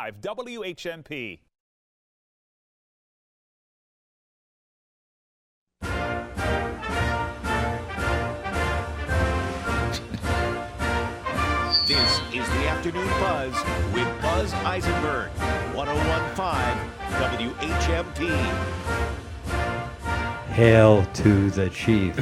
101.5 WHMP. This is the Afternoon Buzz with Buzz Eisenberg, 1015 WHMP. Hail to the chief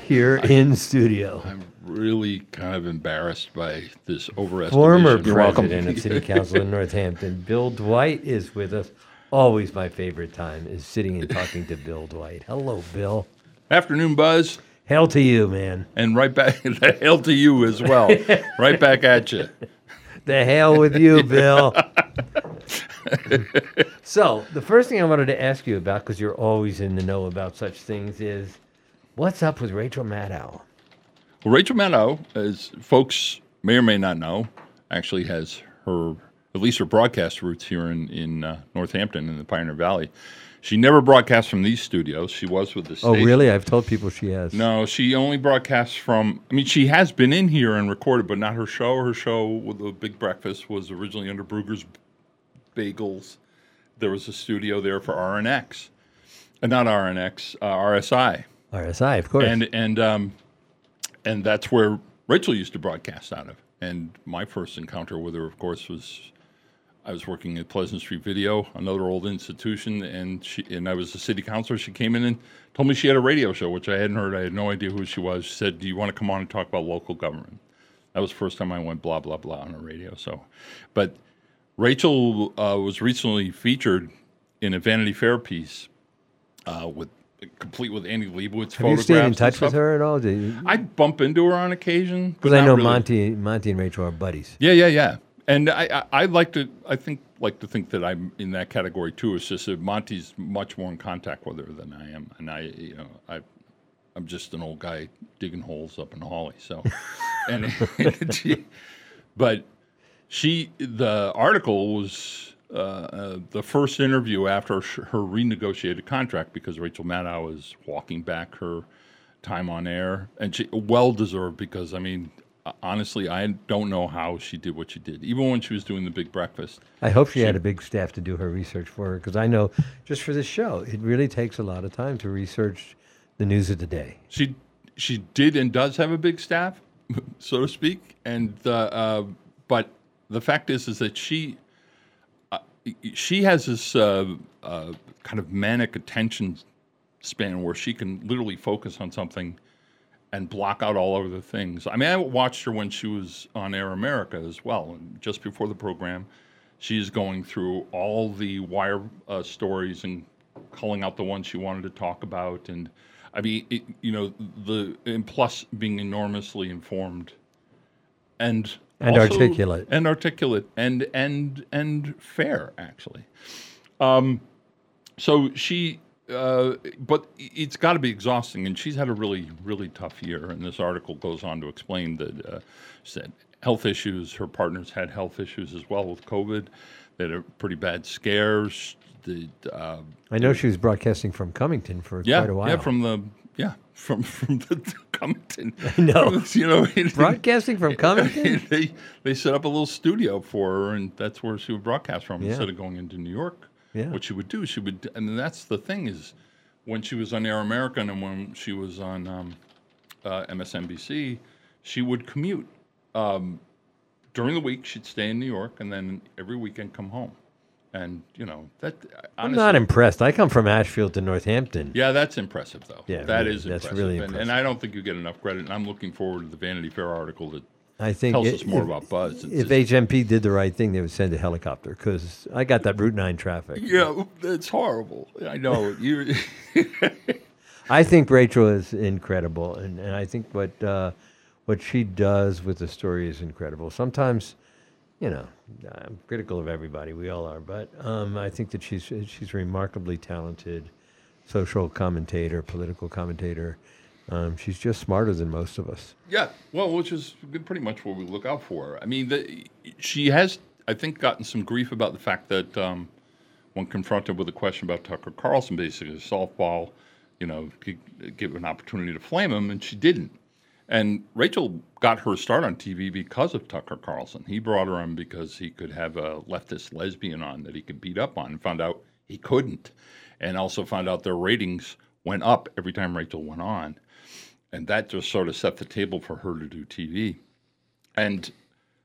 here in studio. I'm really kind of embarrassed by this overestimation. Former president of City Council in Northampton, Bill Dwight, is with us. Always my favorite time is sitting and talking to Bill Dwight. Hello, Bill. Afternoon, Buzz, Hail to you, man. and right back. Hail to you as well. right back at you. The hell with you, Bill. so, the first thing I wanted to ask you about, because you're always in the know about such things, is what's up with Rachel Maddow? Well, Rachel Maddow, as folks may or may not know, actually has her at least her broadcast roots here in in uh, Northampton in the Pioneer Valley. She never broadcast from these studios. She was with the Oh, really? I've told people she has. No, she only broadcasts from. I mean, she has been in here and recorded, but not her show. Her show with the Big Breakfast was originally under Bruegger's Bagels. There was a studio there for RNX, uh, not RNX, uh, RSI, RSI, of course. and and um, and that's where Rachel used to broadcast out of. And my first encounter with her, of course, was I was working at Pleasant Street Video, another old institution, and she and I was a city councilor. She came in and told me she had a radio show, which I hadn't heard. I had no idea who she was. She said, "Do you want to come on and talk about local government?" That was the first time I went blah blah blah on the radio. So, but Rachel uh, was recently featured in a Vanity Fair piece uh, with complete with Annie Leibovitz Have you photographs. stayed in touch with her at all? I bump into her on occasion, Because I know really. Monty, Monty and Rachel are buddies. Yeah, yeah, yeah. And I, I, I like to, I think, like to think that I'm in that category too. It's just that Monty's much more in contact with her than I am, and I, you know, I, I'm just an old guy digging holes up in Holly. So, and, she, but she, the article was uh, uh, the first interview after sh- her renegotiated contract because Rachel Maddow is walking back her time on air, and she well deserved because I mean, honestly, I don't know how she did what she did, even when she was doing the Big Breakfast. I hope she, had a big staff to do her research for her because I know just for this show, it really takes a lot of time to research the news of the day. She she did and does have a big staff, so to speak, and the uh, but the fact is is that she uh, she has this uh, uh, kind of manic attention span where she can literally focus on something and block out all other things. I mean, I watched her when she was on Air America as well, and just before the program, she's going through all the wire uh, stories and culling out the ones she wanted to talk about, and I mean, it, you know, the and plus being enormously informed and And also- articulate. and articulate and and and fair actually. Um, so she, uh, but it's got to be exhausting, and she's had a really really tough year. And this article goes on to explain that uh, said health issues. Her partners had health issues as well with COVID. They had a pretty bad scares. The uh, I know she was broadcasting from Cummington for yeah, quite a while. yeah, from the yeah from from the Cummington. know. you know, broadcasting from Cummington. they they set up a little studio for her, and that's where she would broadcast from Yeah. instead of going into New York. Yeah. What she would do, she would, and that's the thing is, when she was on Air American and when she was on um, uh, MSNBC, she would commute. Um, during the week, she'd stay in New York, and then every weekend come home. And you know that. I'm not impressed. I come from Ashfield to Northampton. yeah, that's impressive, though. Yeah, that really, is that's impressive. really And, impressive. and I don't think you get enough credit. And I'm looking forward to the Vanity Fair article that I think tells i- us more if, about Buzz. If HMP did the right thing, they would send a helicopter because I got that Route 9 traffic. yeah, it's horrible. I know you. I think Rachel is incredible, and, and I think what uh, what she does with the story is incredible. Sometimes, you know, I'm critical of everybody. We all are, but um, I think that she's she's a remarkably talented social commentator, political commentator. Um, she's just smarter than most of us. yeah, well, which is pretty much what we look out for. I mean, the, she has, I think, gotten some grief about the fact that um, when confronted with a question about Tucker Carlson, basically softball, you know, give an opportunity to flame him, and she didn't. And Rachel got her start on TV because of Tucker Carlson. He brought her on because he could have a leftist lesbian on that he could beat up on and found out he couldn't. And also found out their ratings went up every time Rachel went on. And that just sort of set the table for her to do TV. And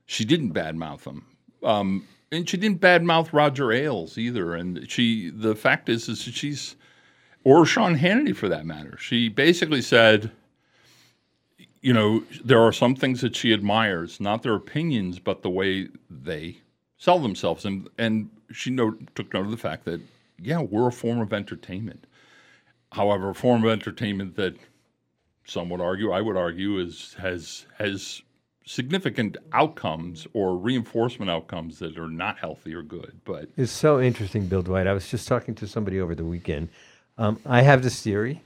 she didn't badmouth him. Um, and she didn't badmouth Roger Ailes either. And she, the fact is, is she's, or Sean Hannity for that matter. She basically said, you know, there are some things that she admires, not their opinions, but the way they sell themselves. And and she note, took note of the fact that yeah, we're a form of entertainment. However, a form of entertainment that some would argue, I would argue, is has has significant outcomes or reinforcement outcomes that are not healthy or good. But It's so interesting, Bill Dwight. I was just talking to somebody over the weekend. Um, I have this theory,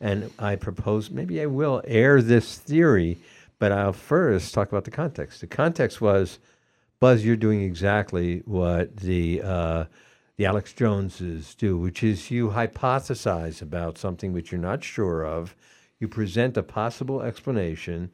and I propose maybe I will air this theory, but I'll first talk about the context. The context was, Buzz, you're doing exactly what the uh, the Alex Joneses do, which is you hypothesize about something which you're not sure of, you present a possible explanation,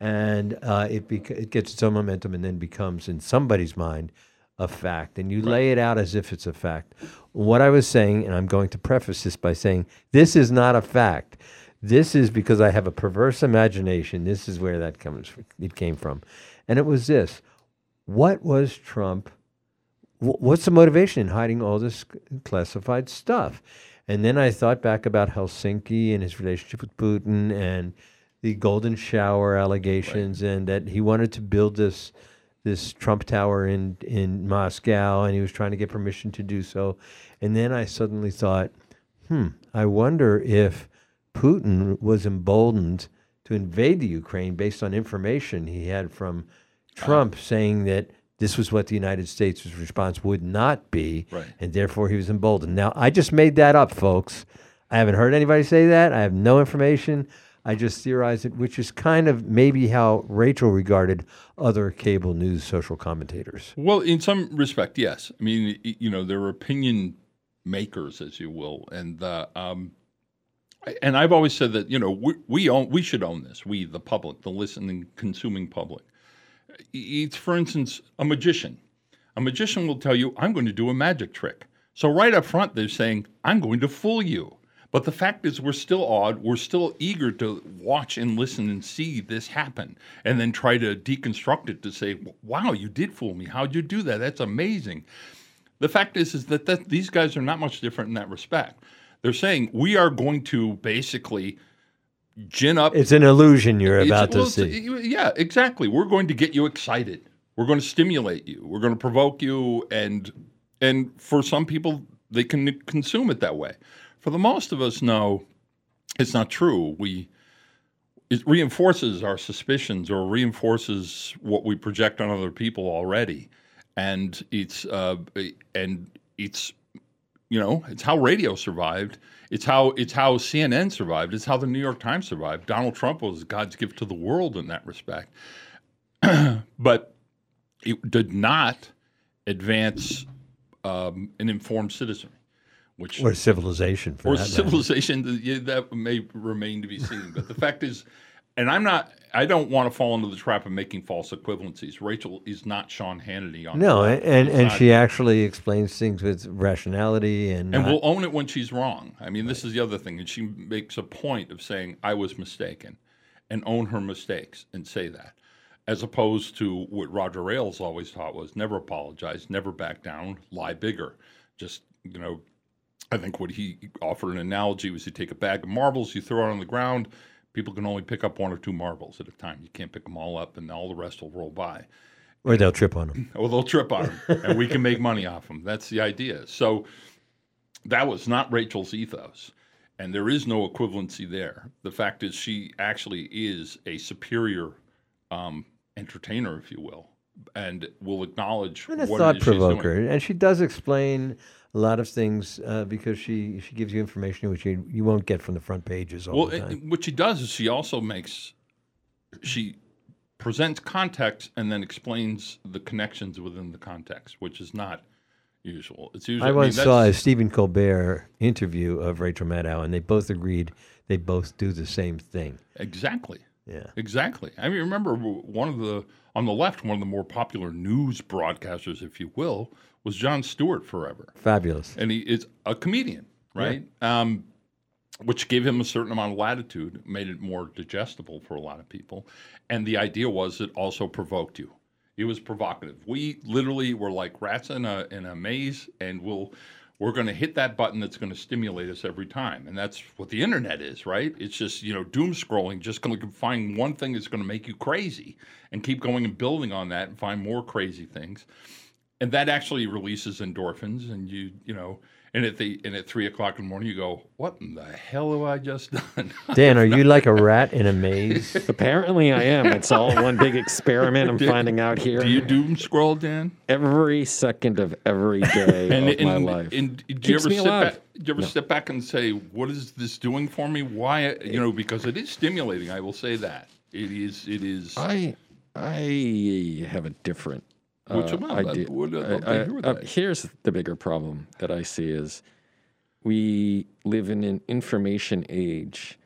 and uh, it bec- it gets its own momentum and then becomes in somebody's mind a fact, and you lay it out as if it's a fact. What I was saying, and I'm going to preface this by saying this is not a fact. This is because I have a perverse imagination. This is where that comes. It came from, and it was this: What was Trump? What's the motivation in hiding all this classified stuff? And then I thought back about Helsinki and his relationship with Putin and the golden shower allegations, and that he wanted to build this this Trump Tower in in Moscow, and he was trying to get permission to do so. And then I suddenly thought, hmm, I wonder if Putin was emboldened to invade the Ukraine based on information he had from Trump saying that this was what the United States' response would not be, Right. and therefore he was emboldened. Now, I just made that up, folks. I haven't heard anybody say that. I have no information. I just theorized it, which is kind of maybe how Rachel regarded other cable news social commentators. Well, in some respect, yes. I mean, you know, they're opinion makers, as you will, and the um, and I've always said that you know we, we own we should own this. We, the public, the listening, consuming public. It's for instance a magician. A magician will tell you, "I'm going to do a magic trick." So right up front, they're saying, "I'm going to fool you." But the fact is, we're still awed. We're still eager to watch and listen and see this happen, and then try to deconstruct it to say, "Wow, you did fool me. How'd you do that? That's amazing." The fact is, is that, that these guys are not much different in that respect. They're saying we are going to basically gin up. It's an illusion you're about to well, it's- see. Yeah, exactly. We're going to get you excited. We're going to stimulate you. We're going to provoke you, and and for some people, they can consume it that way. For the most of us, no, it's not true. We it reinforces our suspicions or reinforces what we project on other people already, and it's uh, and it's you know it's how radio survived. It's how it's how CNN survived. It's how the New York Times survived. Donald Trump was God's gift to the world in that respect, but it did not advance um, an informed citizenry, which Or civilization, for or that civilization th- yeah, that may remain to be seen but the fact is and i'm not i don't want to fall into the trap of making false equivalencies. Rachel is not sean hannity on No, and and, and she actually explains things with rationality and, and not- will uh, own it when she's wrong. I mean this is the other thing and she makes a point of saying i was mistaken and own her mistakes and say that as opposed to what roger ailes always taught was never apologize never back down lie bigger. Just you know I think what he offered an analogy was you take a bag of marbles, you throw it on the ground. People can only pick up one or two marbles at a time. You can't pick them all up, and all the rest will roll by. or they'll trip on them. Or they'll trip on them, and we can make money off them. That's the idea. So that was not Rachel's ethos, and there is no equivalency there. The fact is, she actually is a superior um, entertainer, if you will, and will acknowledge And a what thought it is she's doing. provoker, and she does explain a lot of things uh, because she she gives you information which you, you won't get from the front pages all Well, the it- time. what she does is she also makes she presents context and then explains the connections within the context, which is not usual. It's usually I once mean, saw a Stephen Colbert interview of Rachel Maddow, and they both agreed they both do the same thing. exactly. Yeah. Exactly. I mean, remember one of the on the left, one of the more popular news broadcasters, if you will, was Jon Stewart forever, Fabulous. and he is a comedian, right? Um, which gave him a certain amount of latitude, made it more digestible for a lot of people, and the idea was it also provoked you. It was provocative. We literally were like rats in a in a maze, and we'll we're going to hit that button that's going to stimulate us every time, and that's what the internet is, right? It's just you know doom scrolling, just going to find one thing that's going to make you crazy, and keep going and building on that, and find more crazy things, and that actually releases endorphins, and you you know. And at the and at three o'clock in the morning, you go, "What in the hell have I just done?" Dan, are you like a rat in a maze? Apparently, I am. It's all one big experiment. I'm finding out here. Do you doom scroll, Dan? every second of every day And, of my life. and do you Keeps ever me sit alive. back? Do you ever step back and say, "What is this doing for me? Why?" You know, because it is stimulating. I will say that it is. It is. I I have a different What's uh, that? idea. Would I love to I- hear uh, here's the bigger problem that I see is we live in an information age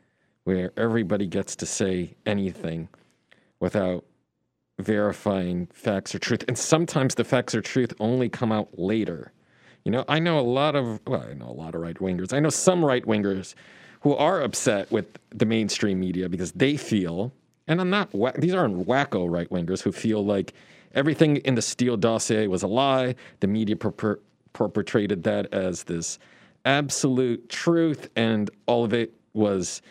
where everybody gets to say anything without verifying facts or truth. And sometimes the facts or truth only come out later. You know, I know a lot of, well, I know a lot of right wingers. I know some right wingers who are upset with the mainstream media because they feel, and I'm not, these aren't wacko right wingers who feel like everything in the Steele dossier was a lie. The media perper- perpetrated that as this absolute truth, and all of it was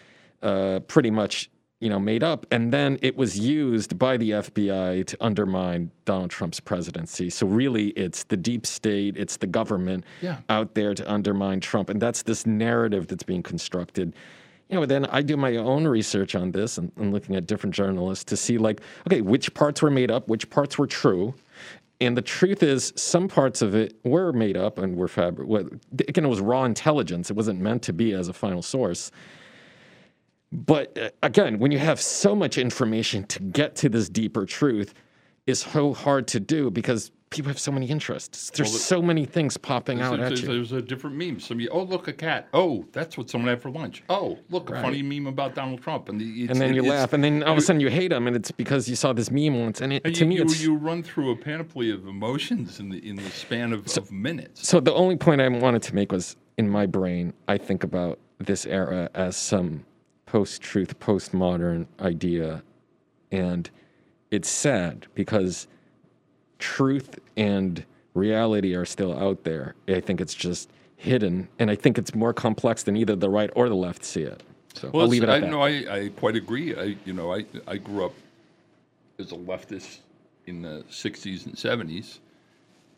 uh, pretty much you know made up and then it was used by the FBI to undermine Donald Trump's presidency so really it's the deep state it's the government Yeah. out there to undermine Trump and that's this narrative that's being constructed you know then I do my own research on this and, and looking at different journalists to see like okay which parts were made up which parts were true and the truth is, some parts of it were made up and were fabric. Again, it was raw intelligence. It wasn't meant to be as a final source. But uh, again, when you have so much information to get to this deeper truth, is so hard to do because people have so many interests. There's Well, so many things popping out there's, at you. there's a different meme. Some oh look a cat. Oh, that's what someone had for lunch. Oh, look a funny meme about Donald Trump. And, the, And then you laugh, and then all of a sudden you hate him, and it's because you saw this meme once. And it, and to you, me, you, it's you run through a panoply of emotions in the in the span of, of minutes. So the only point I wanted to make was in my brain, I think about this era as some post-truth, postmodern idea, and it's sad because truth and reality are still out there. I think it's just hidden, and I think it's more complex than either the right or the left see it. So Well, I'll leave it I, at that. no, I, I quite agree. I, you know, I, I grew up as a leftist in the '60s and '70s,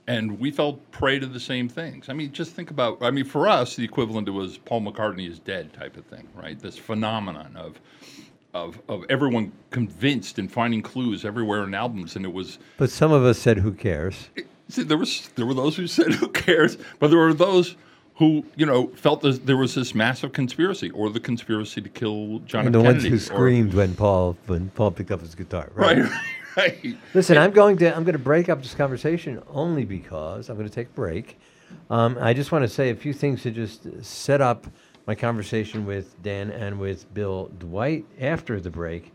and we fell prey to the same things. I mean, just think about. I mean, for us, the equivalent was Paul McCartney is dead type of thing, right? This phenomenon of. Of, of everyone convinced and finding clues everywhere in albums, and it was But some of us said, "Who cares?" See, there was there were those who said who cares, but there were those who you know felt that there was this massive conspiracy or the conspiracy to kill John And F. the ones Kennedy. who or- screamed when Paul when Paul picked up his guitar. Right. right, right. Listen, I'm going to I'm going to break up this conversation only because I'm going to take a break. Um, I just want to say a few things to just set up my conversation with Dan and with Bill Dwight after the break.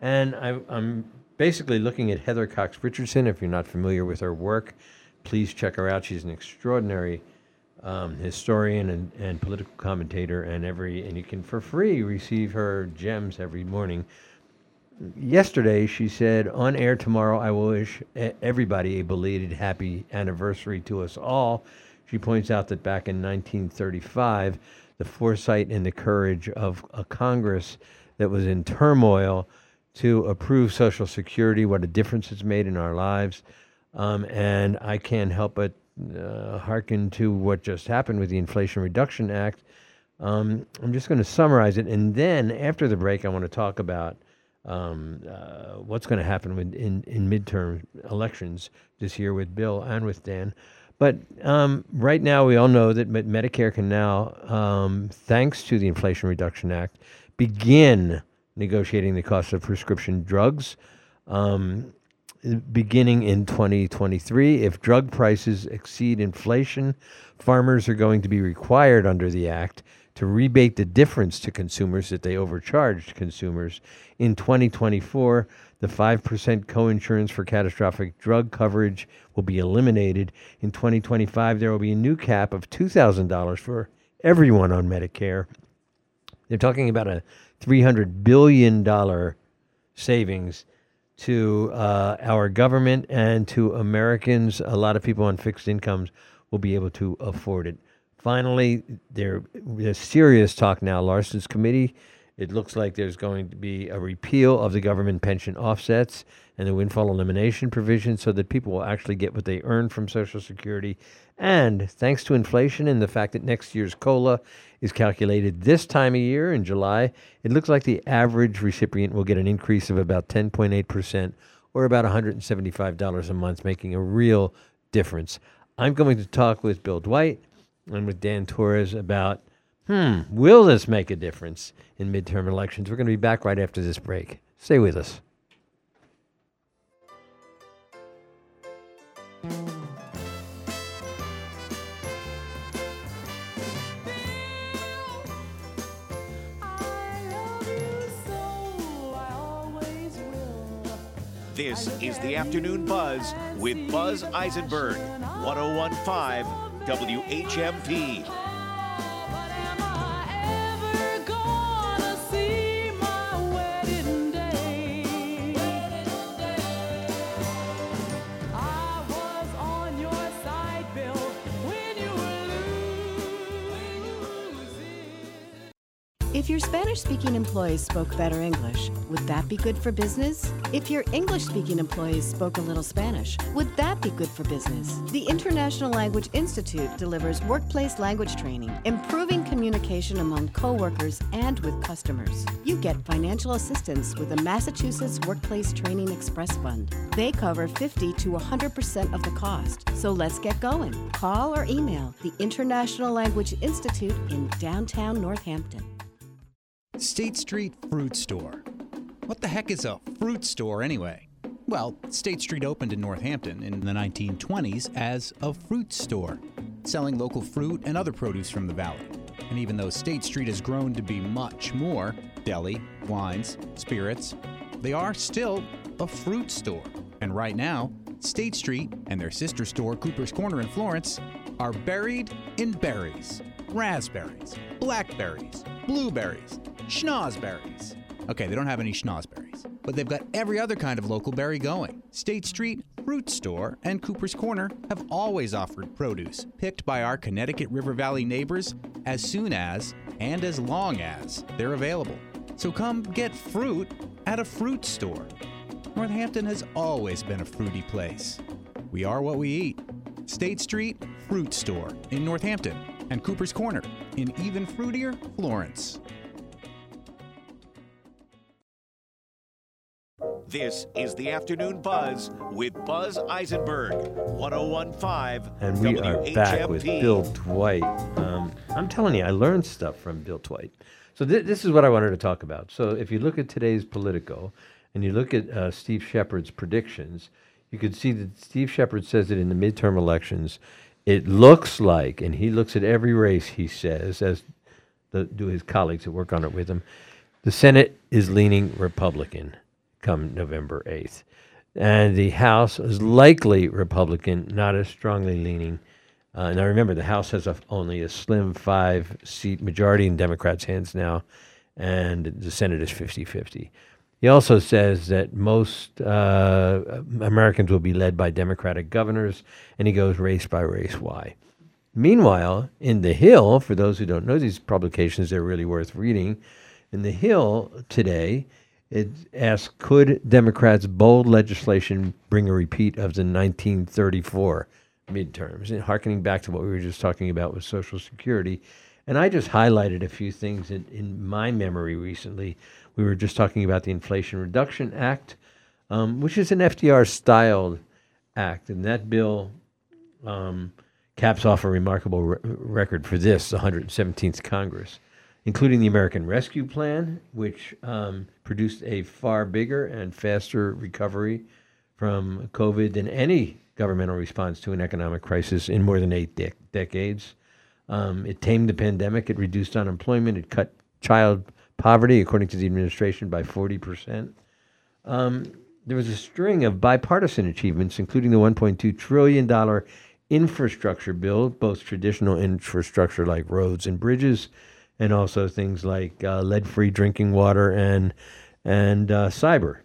And I, I'm basically looking at Heather Cox Richardson. If you're not familiar with her work, please check her out. She's an extraordinary um, historian and, and political commentator, and every and you can for free receive her gems every morning yesterday she said on air tomorrow i will wish everybody a belated happy anniversary to us all she points out that back in 1935 the foresight and the courage of a congress that was in turmoil to approve social security what a difference it's made in our lives um, and i can't help but uh, hearken to what just happened with the inflation reduction act um, i'm just going to summarize it and then after the break i want to talk about um, uh, what's going to happen with, in, in midterm elections this year with Bill and with Dan. But um, right now, we all know that Medicare can now, um, thanks to the Inflation Reduction Act, begin negotiating the cost of prescription drugs. Um, beginning in 2023. If drug prices exceed inflation, farmers are going to be required under the act to rebate the difference to consumers that they overcharged consumers. In 2024, the 5% coinsurance for catastrophic drug coverage will be eliminated. In 2025, there will be a new cap of $2,000 for everyone on Medicare. They're talking about a $300 billion savings to uh, our government and to Americans. A lot of people on fixed incomes will be able to afford it. Finally, there, there's serious talk now. Larson's committee. It looks like there's going to be a repeal of the government pension offsets and the windfall elimination provision so that people will actually get what they earn from Social Security. And thanks to inflation and the fact that next year's COLA is calculated this time of year in July, it looks like the average recipient will get an increase of about 10.8% or about $175 a month, making a real difference. I'm going to talk with Bill Dwight and with Dan Torres about hmm, will this make a difference in midterm elections? We're going to be back right after this break. Stay with us. This is the Afternoon Buzz with Buzz Eisenberg, 1015 WHMP. If your Spanish speaking employees spoke better English, would that be good for business? If your English speaking employees spoke a little Spanish, would that be good for business? The International Language Institute delivers workplace language training, improving communication among coworkers and with customers. You get financial assistance with the Massachusetts Workplace Training Express Fund. They cover 50 to 100% of the cost. So let's get going. Call or email the International Language Institute in downtown Northampton. State Street Fruit Store. What the heck is a fruit store anyway? Well, State Street opened in Northampton in the 1920s as a fruit store, selling local fruit and other produce from the valley. And even though State Street has grown to be much more deli, wines, spirits they are still a fruit store. And right now, State Street and their sister store, Cooper's Corner in Florence, are buried in berries raspberries, blackberries, blueberries, schnozberries. Okay, they don't have any schnozberries, but they've got every other kind of local berry going. State Street, Fruit Store, and Cooper's Corner have always offered produce picked by our Connecticut River Valley neighbors as soon as and as long as they're available. So come get fruit at a fruit store. Northampton has always been a fruity place. We are what we eat. State Street Fruit Store in Northampton and Cooper's Corner in even fruitier Florence. This is the Afternoon Buzz with Buzz Eisenberg, 1015 And we are back with Bill Dwight. Um, I'm telling you, I learned stuff from Bill Dwight. So thi- this is what I wanted to talk about. So if you look at today's Politico and you look at uh, Steve Shepard's predictions, you could see that Steve Shepard says that in the midterm elections, it looks like, and he looks at every race, he says, as the, do his colleagues that work on it with him, the Senate is leaning Republican come November 8th. And the House is likely Republican, not as strongly leaning. Uh, now remember, the House has a, only a slim five seat majority in Democrats' hands now, and the Senate is 50 50. He also says that most uh, Americans will be led by Democratic governors, and he goes race by race why. Meanwhile, in The Hill, for those who don't know these publications, they're really worth reading. In The Hill today, it asks Could Democrats' bold legislation bring a repeat of the 1934 midterms? And harkening back to what we were just talking about with Social Security. And I just highlighted a few things in, in my memory recently. We were just talking about the Inflation Reduction Act, um, which is an FDR styled act. And that bill um, caps off a remarkable re- record for this, the 117th Congress, including the American Rescue Plan, which um, produced a far bigger and faster recovery from COVID than any governmental response to an economic crisis in more than eight dec- decades. Um, it tamed the pandemic. It reduced unemployment. It cut child poverty, according to the administration, by 40%. Um, there was a string of bipartisan achievements, including the $1.2 trillion infrastructure bill, both traditional infrastructure like roads and bridges, and also things like uh, lead-free drinking water and and uh, cyber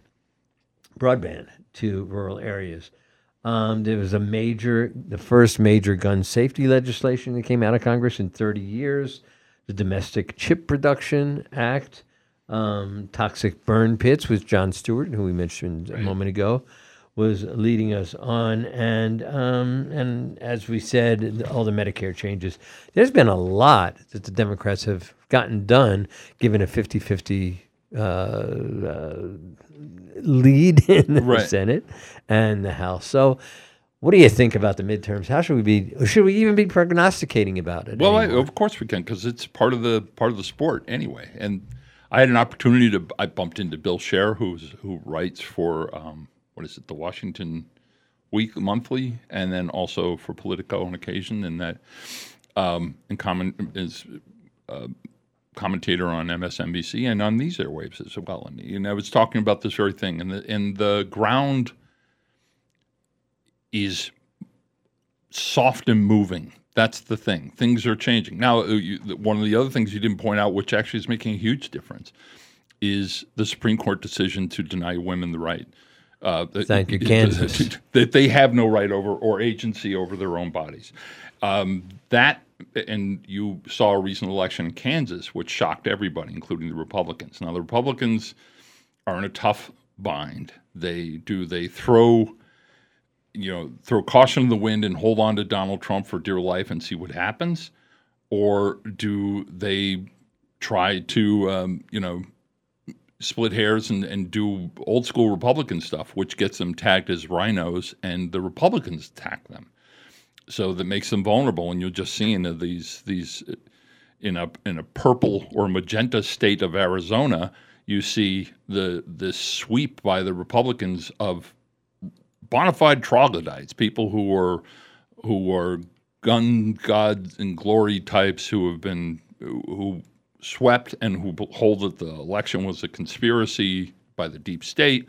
broadband to rural areas. Um, there was a major, the first major gun safety legislation that came out of Congress in 30 years, the Domestic Chip Production Act, um, toxic burn pits with Jon Stewart, who we mentioned a moment ago, was leading us on, and um, and as we said, all the Medicare changes. There's been a lot that the Democrats have gotten done, given a 50-50 uh, uh, lead in the Right. Senate and the House. So. What do you think about the midterms? How should we be? Should we even be prognosticating about it? Well, I, of course we can because it's part of the part of the sport anyway. And I had an opportunity to. I bumped into Bill Scher, who's who writes for um, what is it, the Washington Week Monthly, and then also for Politico on occasion, and that um, and comment is. Uh, commentator on MSNBC and on these airwaves as well, and, and I was talking about this very thing, and the and the ground is soft and moving. That's the thing. Things are changing. Now, uh, you, one of the other things you didn't point out, which actually is making a huge difference, is the Supreme Court decision to deny women the right. Uh, Thank you, Kansas. that they have no right over or agency over their own bodies. Um, that, and you saw a recent election in Kansas, which shocked everybody, including the Republicans. Now, the Republicans are in a tough bind. They do they throw you know, throw caution to the wind and hold on to Donald Trump for dear life and see what happens? Or do they try to, um, you know, split hairs and, and do old school Republican stuff, which gets them tagged as RINOs and the Republicans attack them? So that makes them vulnerable. And you're just seeing these, these, uh, in a, in a purple or magenta state of Arizona, you see the, this sweep by the Republicans of bona fide troglodytes, people who were who were gun gods and glory types who have been who swept and who hold that the election was a conspiracy by the deep state.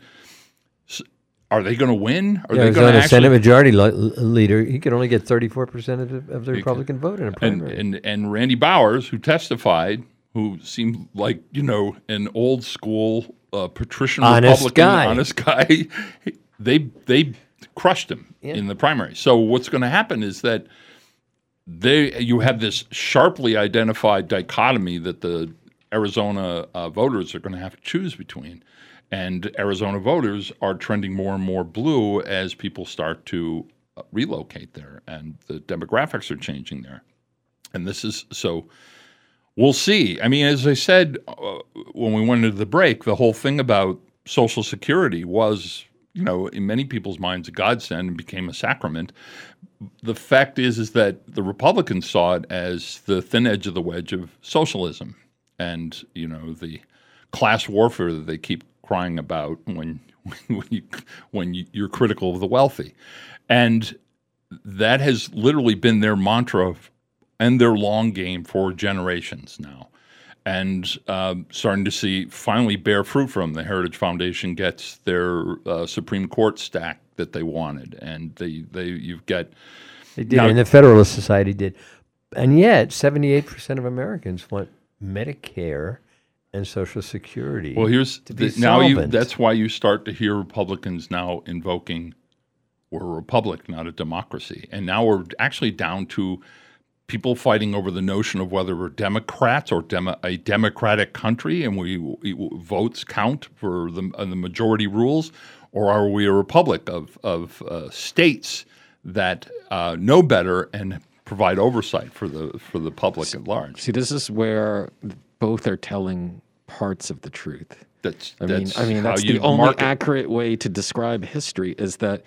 Are they going to win? Are Yeah, they going to actually... Senate? Majority leader, he could only get 34% of the, of the Republican vote in a And, primary. and and Randy Bowers, who testified, who seemed like you know an old school uh, patrician Honest Republican, guy. honest guy. They they crushed him in the primary. So what's going to happen is that they you have this sharply identified dichotomy that the Arizona uh, voters are going to have to choose between. And Arizona voters are trending more and more blue as people start to uh, relocate there, and the demographics are changing there. And this is so we'll see. I mean, as I said uh, when we went into the break, the whole thing about Social Security was, you know, in many people's minds, a godsend and became a sacrament. The fact is, is that the Republicans saw it as the thin edge of the wedge of socialism, and you know the class warfare that they keep crying about when when you when you, you're critical of the wealthy, and that has literally been their mantra and their long game for generations now. And um, starting to see finally bear fruit from the Heritage Foundation gets their uh, Supreme Court stack that they wanted, and they they you've got They did, Now- and the Federalist Society did. And yet, 78% of Americans want Medicare and Social Security. Well, here's the, now you. That's why you start to hear Republicans now invoking we're a republic, not a democracy, and now we're actually down to people fighting over the notion of whether we're Democrats or demo, a democratic country, and we, we votes count for the uh, the majority rules, or are we a republic of of uh, states that uh, know better and provide oversight for the for the public at large? See, this is where both are telling parts of the truth. That's I mean, that's I mean that's the only market. accurate way to describe history is that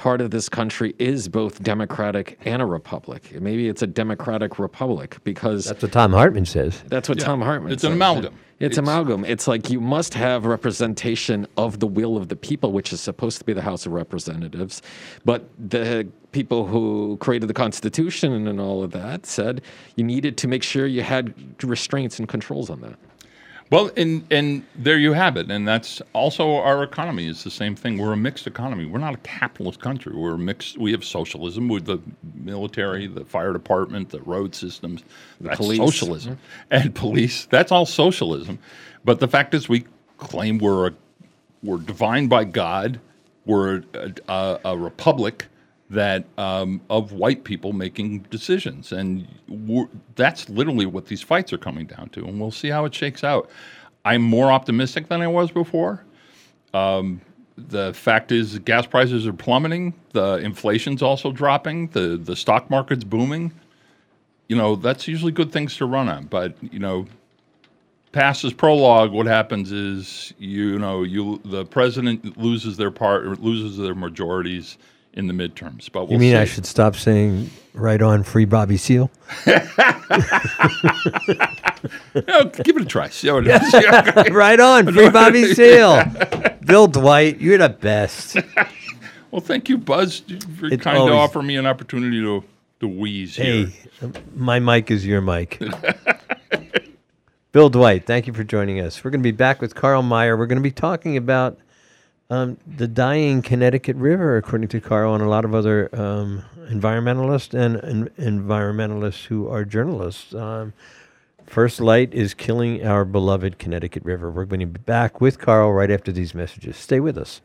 part of this country is both democratic and a republic. Maybe it's a democratic republic because That's what Thom Hartmann says. that's what Thom Hartmann It's an amalgam. It's, It's- amalgam. It's like you must have representation of the will of the people, which is supposed to be the House of Representatives. But the people who created the Constitution and all of that said you needed to make sure you had restraints and controls on that. Well, and and there you have it, and that's also our economy is the same thing. We're a mixed economy. We're not a capitalist country. We're mixed. We have socialism with the military, the fire department, the road systems. That's police. socialism, and police. That's all socialism. But the fact is, we claim we're a we're divine by God. We're a, a, a republic that um, of white people making decisions, and that's literally what these fights are coming down to. And we'll see how it shakes out. I'm more optimistic than I was before. Um, the fact is, gas prices are plummeting. The inflation's also dropping. the The stock market's booming. You know, that's usually good things to run on. But you know, past this prologue, what happens is you know you the president loses their part loses their majorities in the midterms. But we'll You mean I should stop saying right on free Bobby Seale? Yeah, give it a try. See how it is. right on, free Bobby Seale. Bill Dwight, you're the best. well, thank you, Buzz, for It's kind always- to offer me an opportunity to to wheeze Hey, here. my mic is your mic. Bill Dwight, thank you for joining us. We're going to be back with Carl Meyer. We're going to be talking about um, the dying Connecticut River, according to Carl and a lot of other um, environmentalists and, and environmentalists who are journalists. Um, FirstLight is killing our beloved Connecticut River. We're going to be back with Carl right after these messages. Stay with us.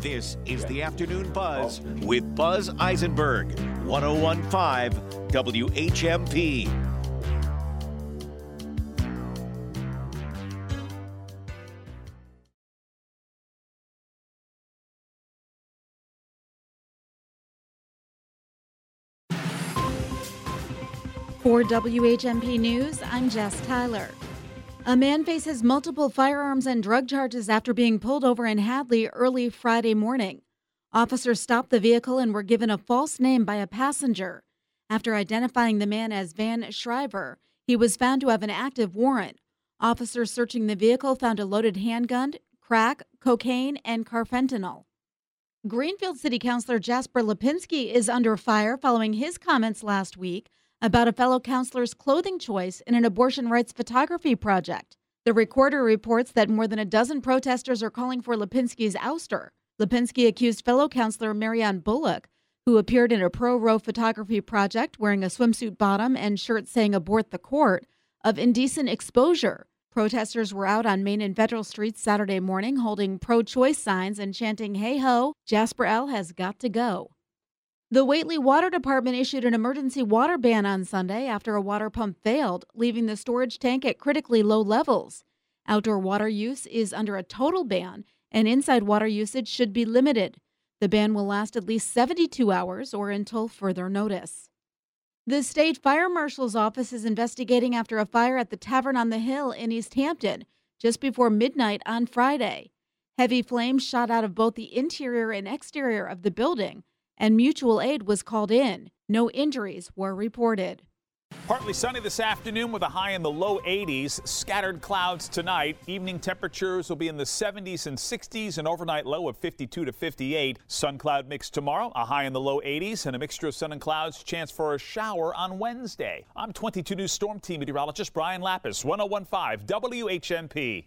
This is the Afternoon Buzz with Buzz Eisenberg, 1015 WHMP. For WHMP News, I'm Jess Tyler. A man faces multiple firearms and drug charges after being pulled over in Hadley early Friday morning. Officers stopped the vehicle and were given a false name by a passenger. After identifying the man as Van Shriver, he was found to have an active warrant. Officers searching the vehicle found a loaded handgun, crack, cocaine, and carfentanil. Greenfield City Councilor Jasper Lipinski is under fire following his comments last week about a fellow counselor's clothing choice in an abortion rights photography project. The recorder reports that more than a dozen protesters are calling for Lipinski's ouster. Lipinski accused fellow counselor Marianne Bullock, who appeared in a pro Roe photography project wearing a swimsuit bottom and shirt saying abort the court, of indecent exposure. Protesters were out on Main and Federal Streets Saturday morning holding pro choice signs and chanting, Hey ho, Jasper L has got to go. The Whately Water Department issued an emergency water ban on Sunday after a water pump failed, leaving the storage tank at critically low levels. Outdoor water use is under a total ban, and inside water usage should be limited. The ban will last at least 72 hours or until further notice. The state fire marshal's office is investigating after a fire at the Tavern on the Hill in Easthampton just before midnight on Friday. Heavy flames shot out of both the interior and exterior of the building, and mutual aid was called in. No injuries were reported. Partly sunny this afternoon with a high in the low 80s. Scattered clouds tonight. Evening temperatures will be in the 70s and 60s, an overnight low of 52 to 58. Sun cloud mix tomorrow, a high in the low 80s, and a mixture of sun and clouds. Chance for a shower on Wednesday. I'm 22 News Storm Team meteorologist Brian Lapis, 1015 WHMP.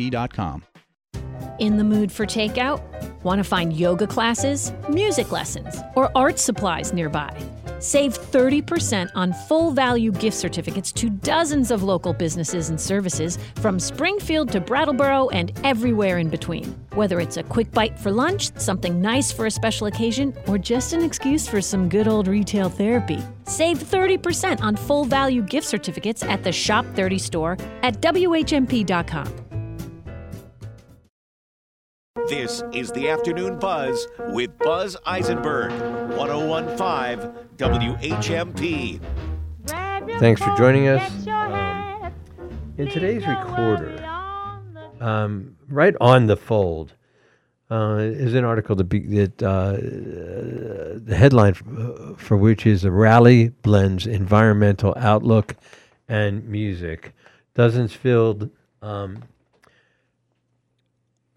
In the mood for takeout? Want to find yoga classes, music lessons, or art supplies nearby? Save 30% on full value gift certificates to dozens of local businesses and services from Springfield to Brattleboro and everywhere in between. Whether it's a quick bite for lunch, something nice for a special occasion, or just an excuse for some good old retail therapy. Save 30% on full value gift certificates at the Shop 30 store at WHMP.com. This is the Afternoon Buzz with Buzz Eisenberg, 1015 WHMP. Thanks for joining us. Um, in today's recorder, um, right on the fold, uh, is an article that, be, that uh, the headline for, for which is a rally blends environmental outlook and music. Dozens filled um,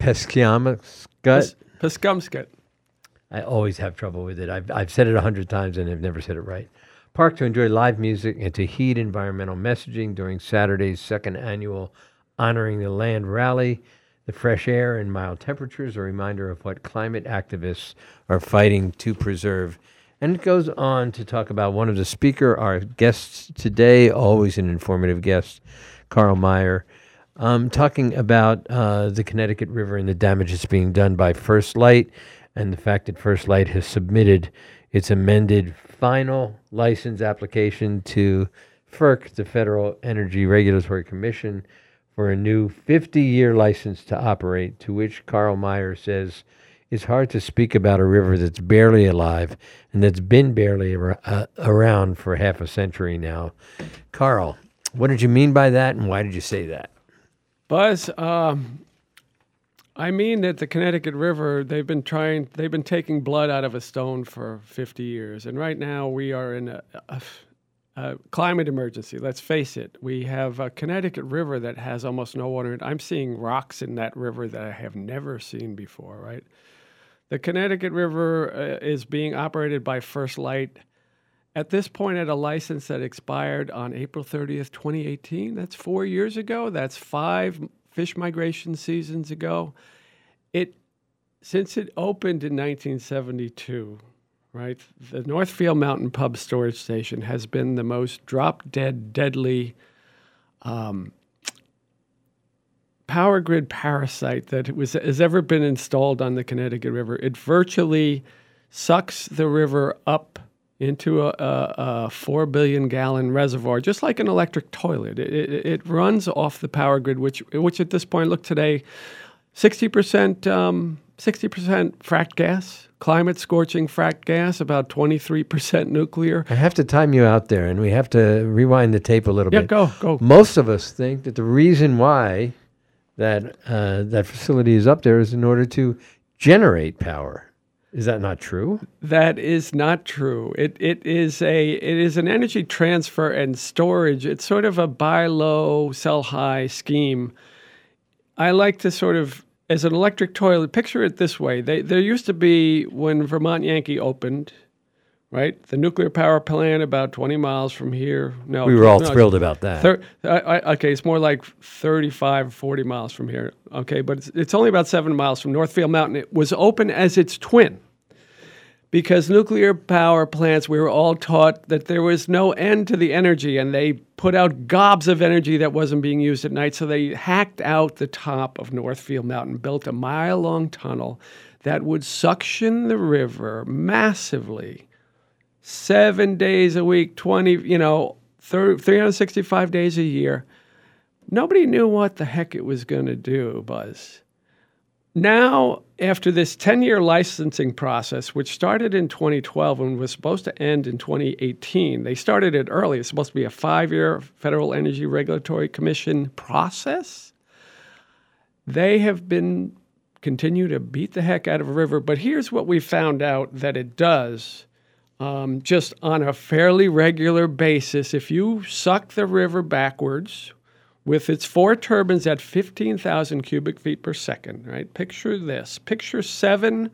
Peskamscut. Peskamscut. I always have trouble with it. I've, I've said it a hundred times and I've never said it right. Park to enjoy live music and to heed environmental messaging during Saturday's second annual Honoring the Land rally. The fresh air and mild temperatures are a reminder of what climate activists are fighting to preserve. And it goes on to talk about one of the speaker, our guests today, always an informative guest, Karl Meyer, um, talking about uh, the Connecticut River and the damage that's being done by FirstLight and the fact that FirstLight has submitted its amended final license application to FERC, the Federal Energy Regulatory Commission, for a new 50 year license to operate, to which Karl Meyer says it's hard to speak about a river that's barely alive and that's been barely ar- uh, around for half a century now. Karl, what did you mean by that and why did you say that? Buzz, um, I mean that the Connecticut River, they've been trying, they've been taking blood out of a stone for 50 years. And right now we are in a, a, a climate emergency. Let's face it. We have a Connecticut River that has almost no water. in it. I'm seeing rocks in that river that I have never seen before, right? The Connecticut River uh, is being operated by FirstLight at this point at a license that expired on April 30th, 2018. That's four years ago. That's five fish migration seasons ago. It since it opened in 1972, right? The Northfield Mountain Pumped Storage Station has been the most drop dead, deadly um, power grid parasite that was has ever been installed on the Connecticut River. It virtually sucks the river up into a, a, a, four billion gallon reservoir, just like an electric toilet. It, it, it, runs off the power grid, which which at this point, look today, sixty percent um, sixty percent fracked gas, climate scorching fracked gas, about twenty three percent nuclear. I have to time you out there, and we have to rewind the tape a little yeah, bit. go go. Most of us think that the reason why that uh, that facility is up there is in order to generate power. Is that not true? That is not true. It it is a it is an energy transfer and storage. It's sort of a buy low, sell high scheme. I like to sort of as an electric toilet. Picture it this way: they, there used to be when Vermont Yankee opened, right? The nuclear power plant about 20 miles from here. No, we were all no, thrilled about that. Thir- I, I, okay, it's more like 35, 40 miles from here. Okay, but it's, it's only about seven miles from Northfield Mountain. It was open as its twin because nuclear power plants, we were all taught that there was no end to the energy, and they put out gobs of energy that wasn't being used at night. So they hacked out the top of Northfield Mountain, built a mile long tunnel that would suction the river massively, seven days a week, 20, you know, 30, 365 days a year. Nobody knew what the heck it was going to do, Buzz. Now, after this 10 year licensing process, which started in 2012 and was supposed to end in 2018, they started it early. It's supposed to be a five year Federal Energy Regulatory Commission process. They have been continue to beat the heck out of a river. But here's what we found out that it does um, just on a fairly regular basis. If you suck the river backwards, with its four turbines at 15,000 cubic feet per second, right? Picture this. Picture seven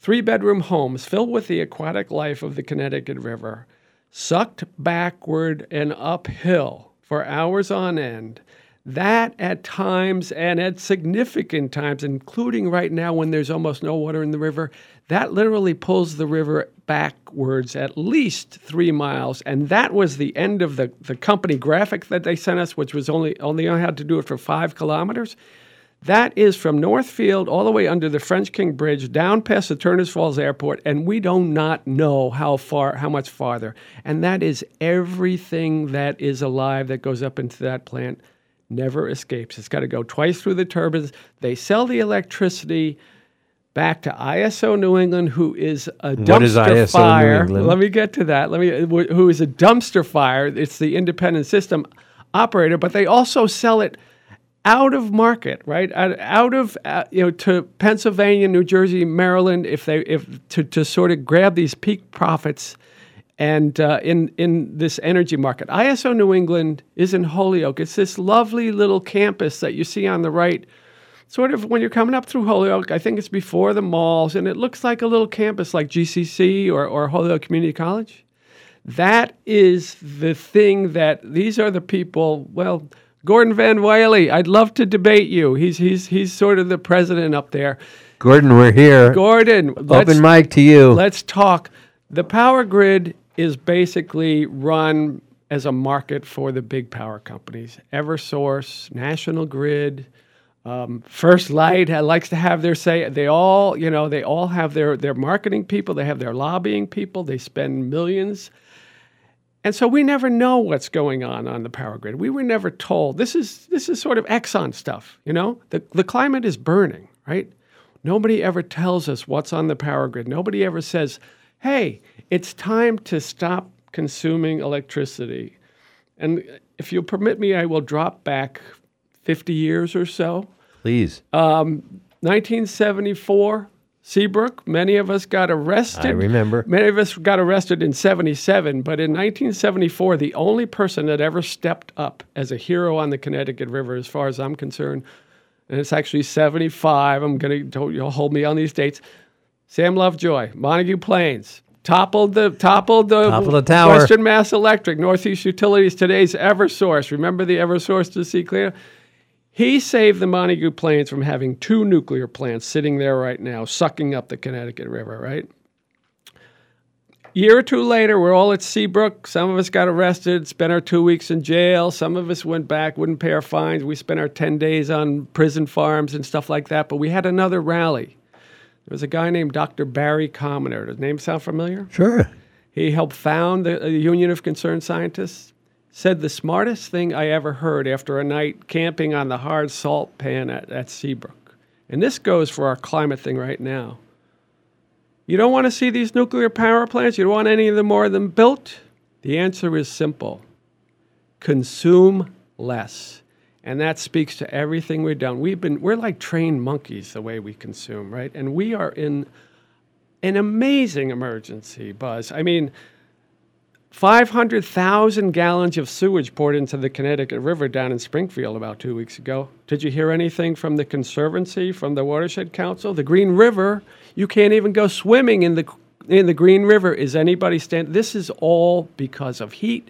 three bedroom homes filled with the aquatic life of the Connecticut River, sucked backward and uphill for hours on end. That at times and at significant times, including right now when there's almost no water in the river, that literally pulls the river backwards at least three miles. And that was the end of the, the company graphic that they sent us, which was only only had to do it for five kilometers. That is from Northfield all the way under the French King Bridge down past the Turners Falls Airport, and we do not know how far, how much farther. And that is everything that is alive that goes up into that plant never escapes. It's got to go twice through the turbines. They sell the electricity back to ISO New England, who is a What is dumpster ISO fire. Let me get to that. Let me. Who is a dumpster fire? It's the independent system operator, but they also sell it out of market, right? Out, out of uh, you know to Pennsylvania, New Jersey, Maryland, if they if to to sort of grab these peak profits. And uh, in in this energy market, ISO New England is in Holyoke. It's this lovely little campus that you see on the right, sort of when you're coming up through Holyoke. I think it's before the malls, and it looks like a little campus like GCC or or Holyoke Community College. That is the thing that these are the people. Well, Gordon Van Welie, I'd love to debate you. He's he's he's sort of the president up there. Gordon, we're here. Gordon, let's- Open mic to you. Let's talk. The power grid is basically run as a market for the big power companies. EverSource, National Grid, um, First Light likes to have their say. They all, you know, they all have their their marketing people. They have their lobbying people. They spend millions. And so we never know what's going on on the power grid. We were never told. This is this is sort of Exxon stuff, you know? The the climate is burning, right? Nobody ever tells us what's on the power grid. Nobody ever says, "Hey, it's time to stop consuming electricity." And if you'll permit me, I will drop back 50 years or so. Please. Um, 1974, Seabrook. Many of us got arrested. I remember. Many of us got arrested in 77, but in 1974, the only person that ever stepped up as a hero on the Connecticut River, as far as I'm concerned, and it's actually 75, I'm going to, you'll hold me on these dates. Sam Lovejoy, Montague Plains, toppled the toppled the, Toppled the tower. Western Mass Electric, Northeast Utilities, today's EverSource. Remember the EverSource to see clear? He saved the Montague Plains from having two nuclear plants sitting there right now, sucking up the Connecticut River, right? Year or two later, we're all at Seabrook. Some of us got arrested, spent our two weeks in jail. Some of us went back, wouldn't pay our fines. We spent our 10 days on prison farms and stuff like that. But we had another rally. There was a guy named Dr. Barry Commoner. Does name sound familiar? Sure. He helped found the, the Union of Concerned Scientists. Said the smartest thing I ever heard after a night camping on the hard salt pan at, at Seabrook. And this goes for our climate thing right now. You don't want to see these nuclear power plants? You don't want any of them more of them built? The answer is simple consume less. And that speaks to everything we've done. We've been we're like trained monkeys the way we consume, right? And we are in an amazing emergency, Buzz. I mean, 500,000 gallons of sewage poured into the Connecticut River down in Springfield about two weeks ago. Did you hear anything from the Conservancy, from the Watershed Council? The Green River, you can't even go swimming in the, in the Green River. Is anybody standing? This is all because of heat,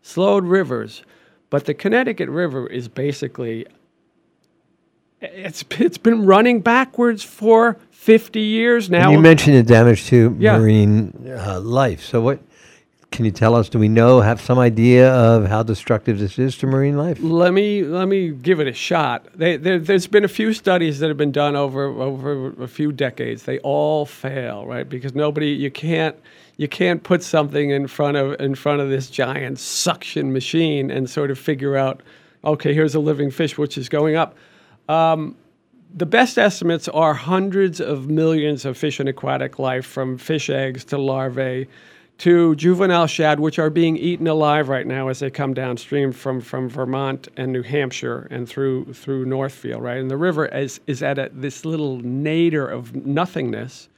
slowed rivers. But the Connecticut River is basically it's it's been running backwards for 50 years now. And you mentioned the damage to Yeah. marine uh, life. So what can you tell us? Do we know, have some idea of how destructive this is to marine life? Let me let me give it a shot. They, there, there's been a few studies that have been done over over a few decades. They all fail, right? Because nobody you can't you can't put something in front of in front of this giant suction machine and sort of figure out, okay, here's a living fish which is going up. Um, the best estimates are hundreds of millions of fish and aquatic life, from fish eggs to larvae to juvenile shad, which are being eaten alive right now as they come downstream from, from Vermont and New Hampshire and through through Northfield, right? And the river is, is at a, this little nadir of nothingness.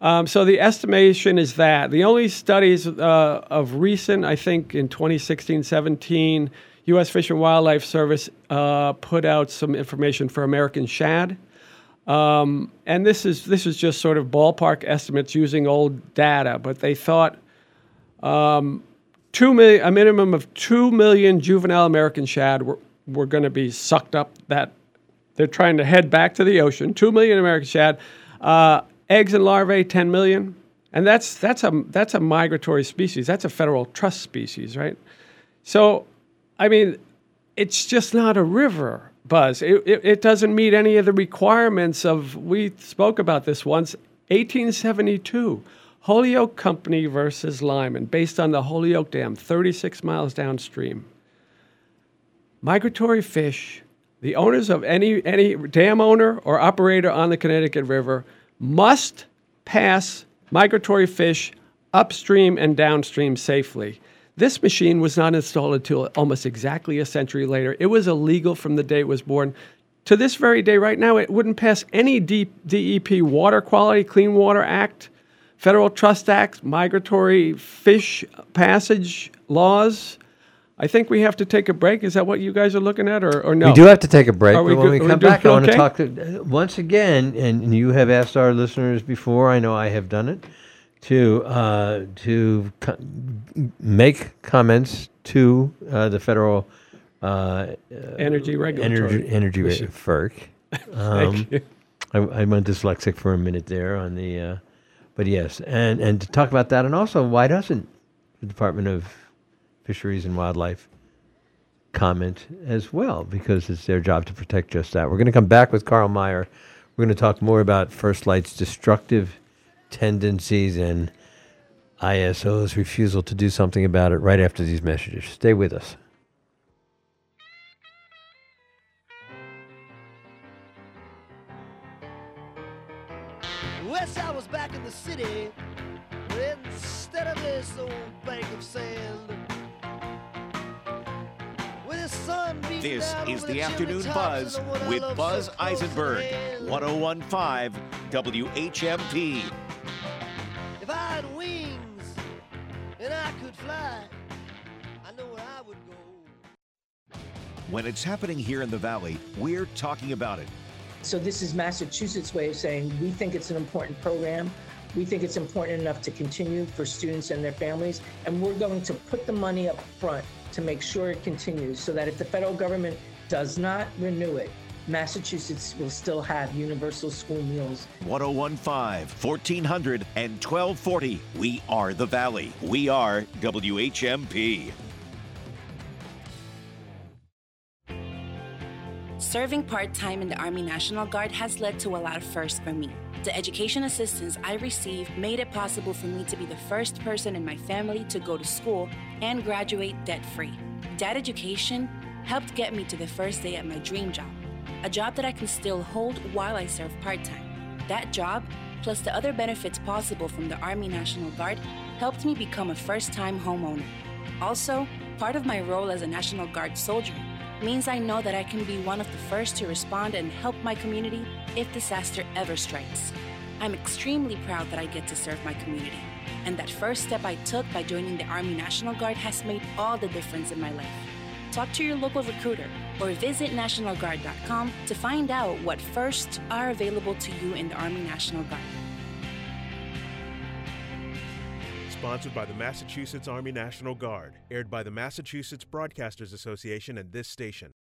Um, so the estimation is that the only studies uh, of recent, I think in 2016 17, U.S. Fish and Wildlife Service uh, put out some information for American shad. Um, and this is this is just sort of ballpark estimates using old data, but they thought um, two million, a minimum of two million juvenile American shad were, we're going to be sucked up that they're trying to head back to the ocean. Two million American shad, uh, eggs and larvae, ten million, and that's that's a that's a migratory species. That's a federal trust species, right? So, I mean, it's just not a river, Buzz. It, it, it doesn't meet any of the requirements of. We spoke about this once. 1872, Holyoke Company versus Lyman, based on the Holyoke Dam, 36 miles downstream. Migratory fish the owners of any, any dam owner or operator on the Connecticut River must pass migratory fish upstream and downstream safely. This machine was not installed until almost exactly a century later. It was illegal from the day it was born. To this very day, right now, it wouldn't pass any DEP Water Quality Clean Water Act, Federal Trust Act, migratory fish passage laws. I think we have to take a break. Is that what you guys are looking at, or, or no? We do have to take a break, but when good- we come we back, I want to okay? talk to, uh, once again, and, and you have asked our listeners before. I know I have done it to uh, to co- make comments to uh, the federal uh, Energy regulatory. energy energy re- FERC. Um, you. I, I went dyslexic for a minute there on the, uh, but yes, and and to talk about that, and also why doesn't the Department of Fisheries and Wildlife comment as well? Because it's their job to protect just that. We're going to come back with Karl Meyer. We're going to talk more about FirstLight's destructive tendencies and ISO's refusal to do something about it right after these messages. Stay with us. I was back in the city This is the Afternoon Buzz and the one I with Buzz so close to Eisenberg, 1015 WHMP. If I had wings and I could fly, I know where I would go. When it's happening here in the Valley, we're talking about it. So this is Massachusetts' way of saying we think it's an important program. We think it's important enough to continue for students and their families, and we're going to put the money up front to make sure it continues so that if the federal government does not renew it, Massachusetts will still have universal school meals 1015, 1400, and 1240. We are the Valley. We are WHMP. Serving part time in the Army National Guard has led to a lot of firsts for me. The education assistance I received made it possible for me to be the first person in my family to go to school and graduate debt free. That education helped get me to the first day at my dream job, a job that I can still hold while I serve part time. That job, plus the other benefits possible from the Army National Guard, helped me become a first time homeowner. Also, part of my role as a National Guard soldier means I know that I can be one of the first to respond and help my community if disaster ever strikes. I'm extremely proud that I get to serve my community, and that first step I took by joining the Army National Guard has made all the difference in my life. Talk to your local recruiter or visit NationalGuard.com to find out what firsts are available to you in the Army National Guard. Sponsored by the Massachusetts Army National Guard. Aired by the Massachusetts Broadcasters Association and this station.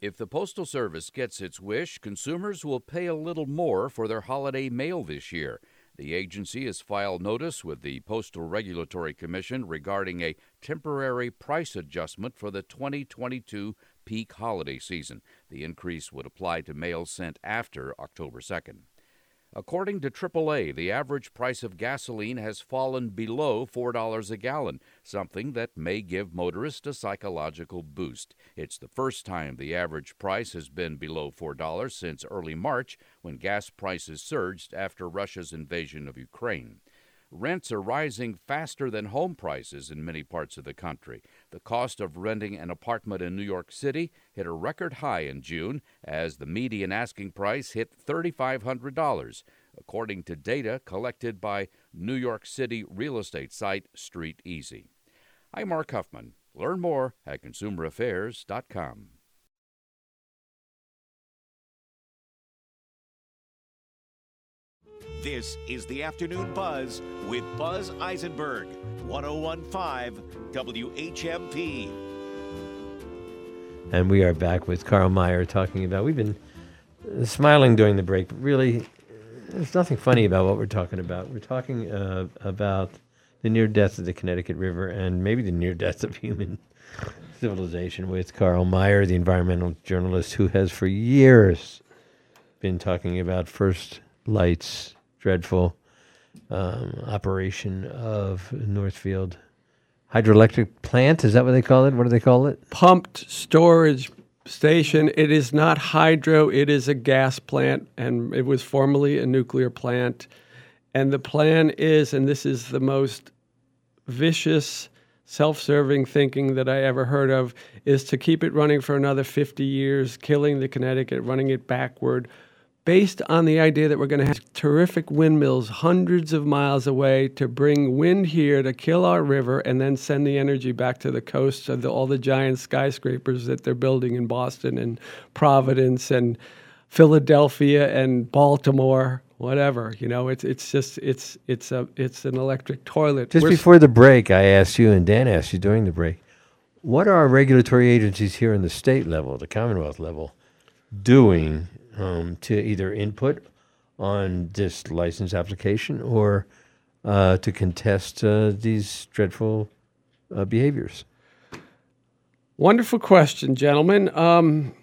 If the Postal Service gets its wish, consumers will pay a little more for their holiday mail this year. The agency has filed notice with the Postal Regulatory Commission regarding a temporary price adjustment for the 2022 peak holiday season. The increase would apply to mail sent after October 2nd. According to AAA, the average price of gasoline has fallen below $4 a gallon, something that may give motorists a psychological boost. It's the first time the average price has been below $4 since early March when gas prices surged after Russia's invasion of Ukraine. Rents are rising faster than home prices in many parts of the country. The cost of renting an apartment in New York City hit a record high in June as the median asking price hit $3,500, according to data collected by New York City real estate site StreetEasy. I'm Mark Huffman. Learn more at consumeraffairs.com. This is the Afternoon Buzz with Buzz Eisenberg, 1015 WHMP. And we are back with Karl Meyer talking about. We've been smiling during the break, but really, there's nothing funny about what we're talking about. We're talking uh, about the near death of the Connecticut River and maybe the near death of human civilization with Karl Meyer, the environmental journalist who has for years been talking about first lights dreadful um, operation of Northfield hydroelectric plant. Is that what they call it? What do they call it? Pumped storage station. It is not hydro, it is a gas plant, and it was formerly a nuclear plant. And the plan is, and this is the most vicious, self serving thinking that I ever heard of, is to keep it running for another 50 years, killing the Connecticut, running it backward based on the idea that we're going to have terrific windmills hundreds of miles away to bring wind here to kill our river and then send the energy back to the coast of the, all the giant skyscrapers that they're building in Boston and Providence and Philadelphia and Baltimore. Whatever you know, it's it's just it's it's a it's an electric toilet. Just We're- before the break, I asked you, and Dan asked you during the break, what are our regulatory agencies here in the state level, the Commonwealth level, doing um, to either input on this license application or uh, to contest uh, these dreadful uh, behaviors? Wonderful question, gentlemen. Um,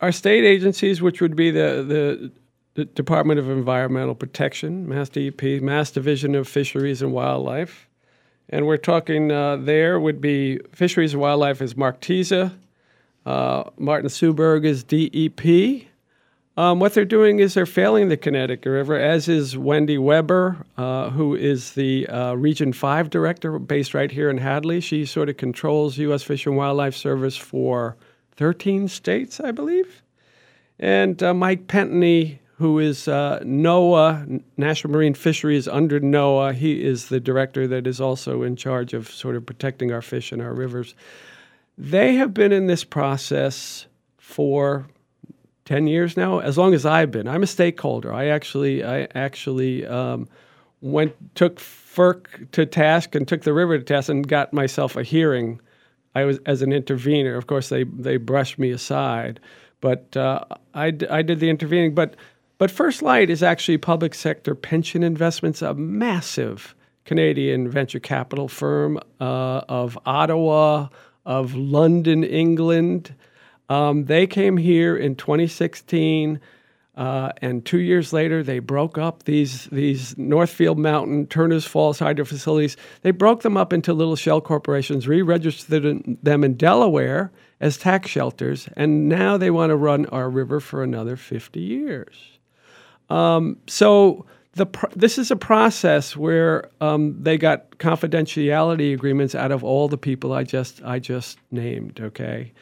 our state agencies, which would be the, the, the Department of Environmental Protection, Mass DEP, Mass Division of Fisheries and Wildlife, and we're talking uh, there would be Fisheries and Wildlife is Mark Tisa, uh, Martin Suuberg is DEP. Um, what they're doing is they're failing the Connecticut River, as is Wendy Weber, uh, who is the uh, Region 5 director based right here in Hadley. She sort of controls U.S. Fish and Wildlife Service for 13 states, I believe. And uh, Mike Pentony, who is uh, NOAA, National Marine Fisheries under NOAA, he is the director that is also in charge of sort of protecting our fish and our rivers. They have been in this process for 10 years now? As long as i've been. I'm a stakeholder. I actually i actually um, went took FERC to task and took the river to task and got myself a hearing. I was as an intervener. Of course they they brushed me aside. But uh, I, I did the intervening. But but FirstLight is actually public sector pension investments a massive canadian venture capital firm uh, of ottawa of london england um, they came here in 2016, uh, and two years later, they broke up these these Northfield Mountain, Turners Falls hydro facilities. They broke them up into little shell corporations, re-registered them in Delaware as tax shelters, and now they want to run our river for another 50 years. Um, so the this is a process where um, they got confidentiality agreements out of all the people I just I just named. Okay.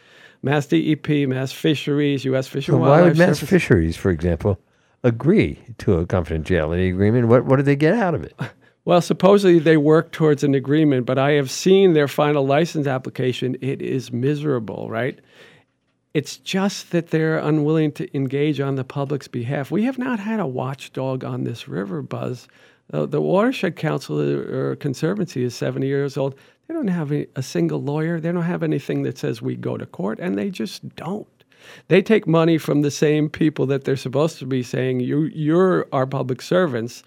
Mass DEP, Mass Fisheries, U.S. Fish and So and why would Mass Service. Fisheries, for example, agree to a confidentiality agreement? What what did they get out of it? Well, supposedly they work towards an agreement, but I have seen their final license application. It is miserable, right? It's just that they're unwilling to engage on the public's behalf. We have not had a watchdog on this river, Buzz. Uh, the Watershed Council or Conservancy is 70 years old. They don't have a, a single lawyer. They don't have anything that says we go to court, and they just don't. They take money from the same people that they're supposed to be saying you you're our public servants,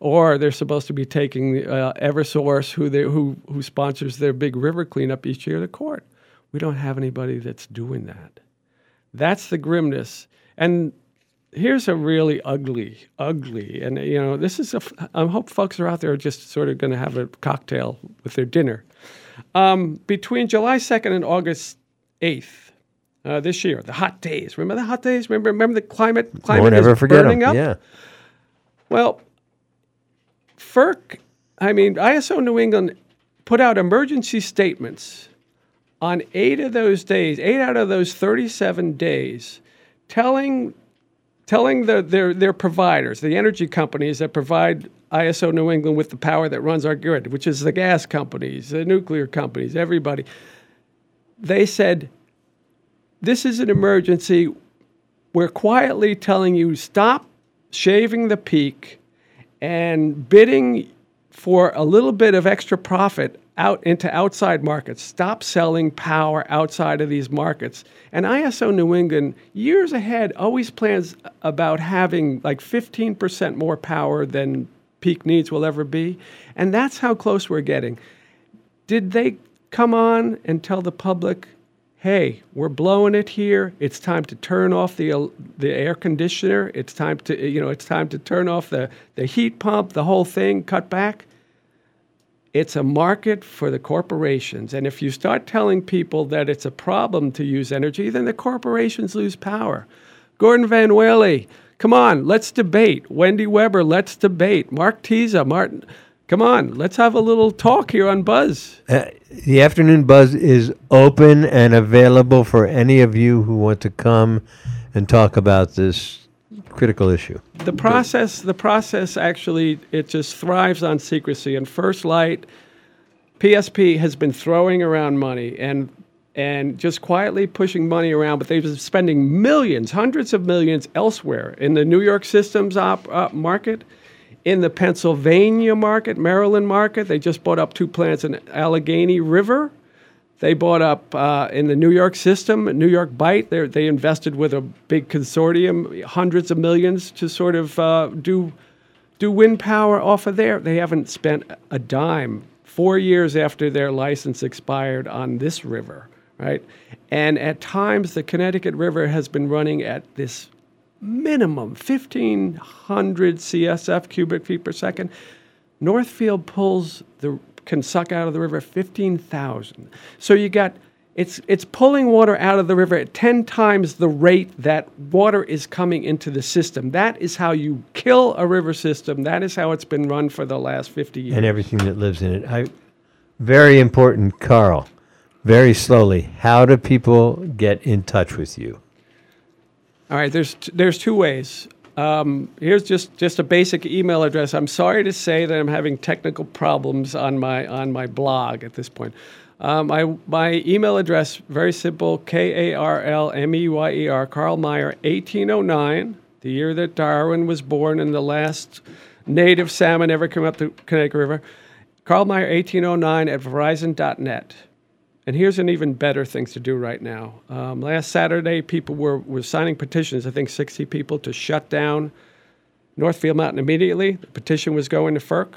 or they're supposed to be taking uh, EverSource, who they, who who sponsors their big river cleanup each year, to court. We don't have anybody that's doing that. That's the grimness. And here's a really ugly, ugly, and you know, this is a. I hope folks are out there just sort of going to have a cocktail with their dinner. Um, between July 2nd and August 8th uh, this year, the hot days. Remember the hot days? Remember, remember the climate? Climate Won't ever forget burning up. yeah. Well, FERC I mean, ISO New England put out emergency statements on eight of those days, eight out of those 37 days, telling telling the, their their providers, the energy companies that provide ISO New England with the power that runs our grid, which is the gas companies, the nuclear companies, everybody. They said, "This is an emergency. We're quietly telling you stop shaving the peak and bidding for a little bit of extra profit out into outside markets. Stop selling power outside of these markets. And ISO New England, years ahead, always plans about having like 15% more power than peak needs will ever be. And that's how close we're getting. Did they come on and tell the public, hey, we're blowing it here. It's time to turn off the the air conditioner. It's time to you know it's time to turn off the the heat pump. The whole thing cut back. It's a market for the corporations. And if you start telling people that it's a problem to use energy, then the corporations lose power. Gordon Van Welie, come on, let's debate. Wendy Weber, let's debate. Mark Tisa, Martin, come on, let's have a little talk here on Buzz. Uh, the afternoon buzz is open and available for any of you who want to come and talk about this critical issue. The process, the process actually, it just thrives on secrecy. And FirstLight, PSP has been throwing around money and and just quietly pushing money around, but they've been spending millions, hundreds of millions elsewhere in the New York systems op, uh, market, in the Pennsylvania market, Maryland market. They just bought up two plants in Allegheny River. They bought up uh, in the New York system, New York Bight. They invested with a big consortium, hundreds of millions to sort of uh, do do wind power off of there. They haven't spent a dime four years after their license expired on this river, right? And at times, the Connecticut River has been running at this minimum 1,500 CSF cubic feet per second. Northfield pulls the can suck out of the river 15,000. So you got it's it's pulling water out of the river at 10 times the rate that water is coming into the system. That is how you kill a river system. That is how it's been run for the last 50 years. And everything that lives in it. I, very important, Karl. Very slowly. How do people get in touch with you? All right, there's t- there's two ways. Um, here's just, just a basic email address. I'm sorry to say that I'm having technical problems on my on my blog at this point. Um, my my email address very simple: K A R L M E Y E R Karl Meyer 1809, the year that Darwin was born and the last native salmon ever came up the Connecticut River. Karl Meyer 1809 at Verizon.net. And here's an even better thing to do right now. Um, last Saturday, people were, were signing petitions, I think 60 people, to shut down Northfield Mountain immediately. The petition was going to FERC.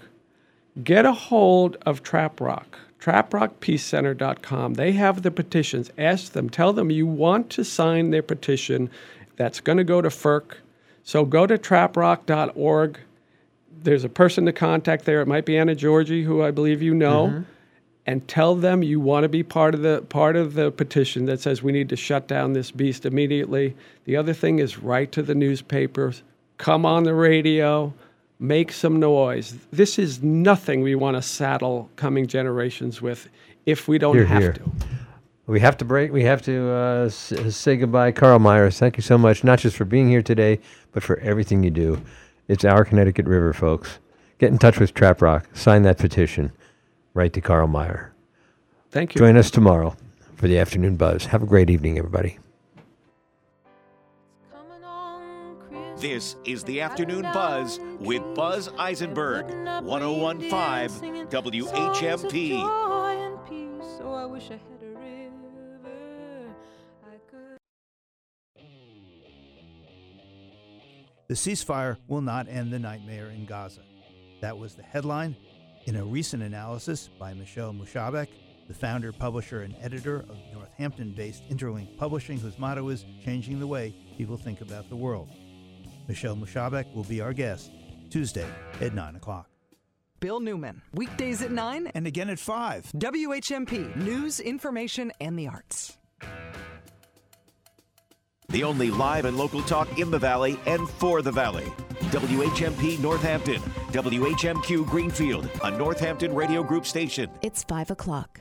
Get a hold of Trap Rock, traprockpeacecenter.com. They have the petitions. Ask them, tell them you want to sign their petition that's going to go to FERC. So go to traprock.org. There's a person to contact there. It might be Anna Georgie, who I believe you know. Mm-hmm. And tell them you want to be part of the part of the petition that says we need to shut down this beast immediately. The other thing is write to the newspapers, come on the radio, make some noise. This is nothing we want to saddle coming generations with if we don't Here, have here. to. We have to break. We have to uh, s- say goodbye, Karl Myers. Thank you so much, not just for being here today, but for everything you do. It's our Connecticut River, folks. Get in touch with Trap Rock. Sign that petition. Write to Karl Meyer. Thank you. Join us tomorrow for the afternoon buzz. Have a great evening, everybody. This is the Afternoon Buzz with Buzz Eisenberg, 1015 WHMP. So I wish I had a river I could. The ceasefire will not end the nightmare in Gaza. That was the headline in a recent analysis by Michel Moushabeck, the founder, publisher, and editor of Northampton based Interlink Publishing, whose motto is changing the way people think about the world. Michel Moushabeck will be our guest Tuesday at 9 o'clock. Bill Newman, weekdays at 9 and again at 5. WHMP, news, information, and the arts. The only live and local talk in the Valley and for the Valley. WHMP Northampton, WHMQ Greenfield, a Northampton Radio Group station. It's 5 o'clock.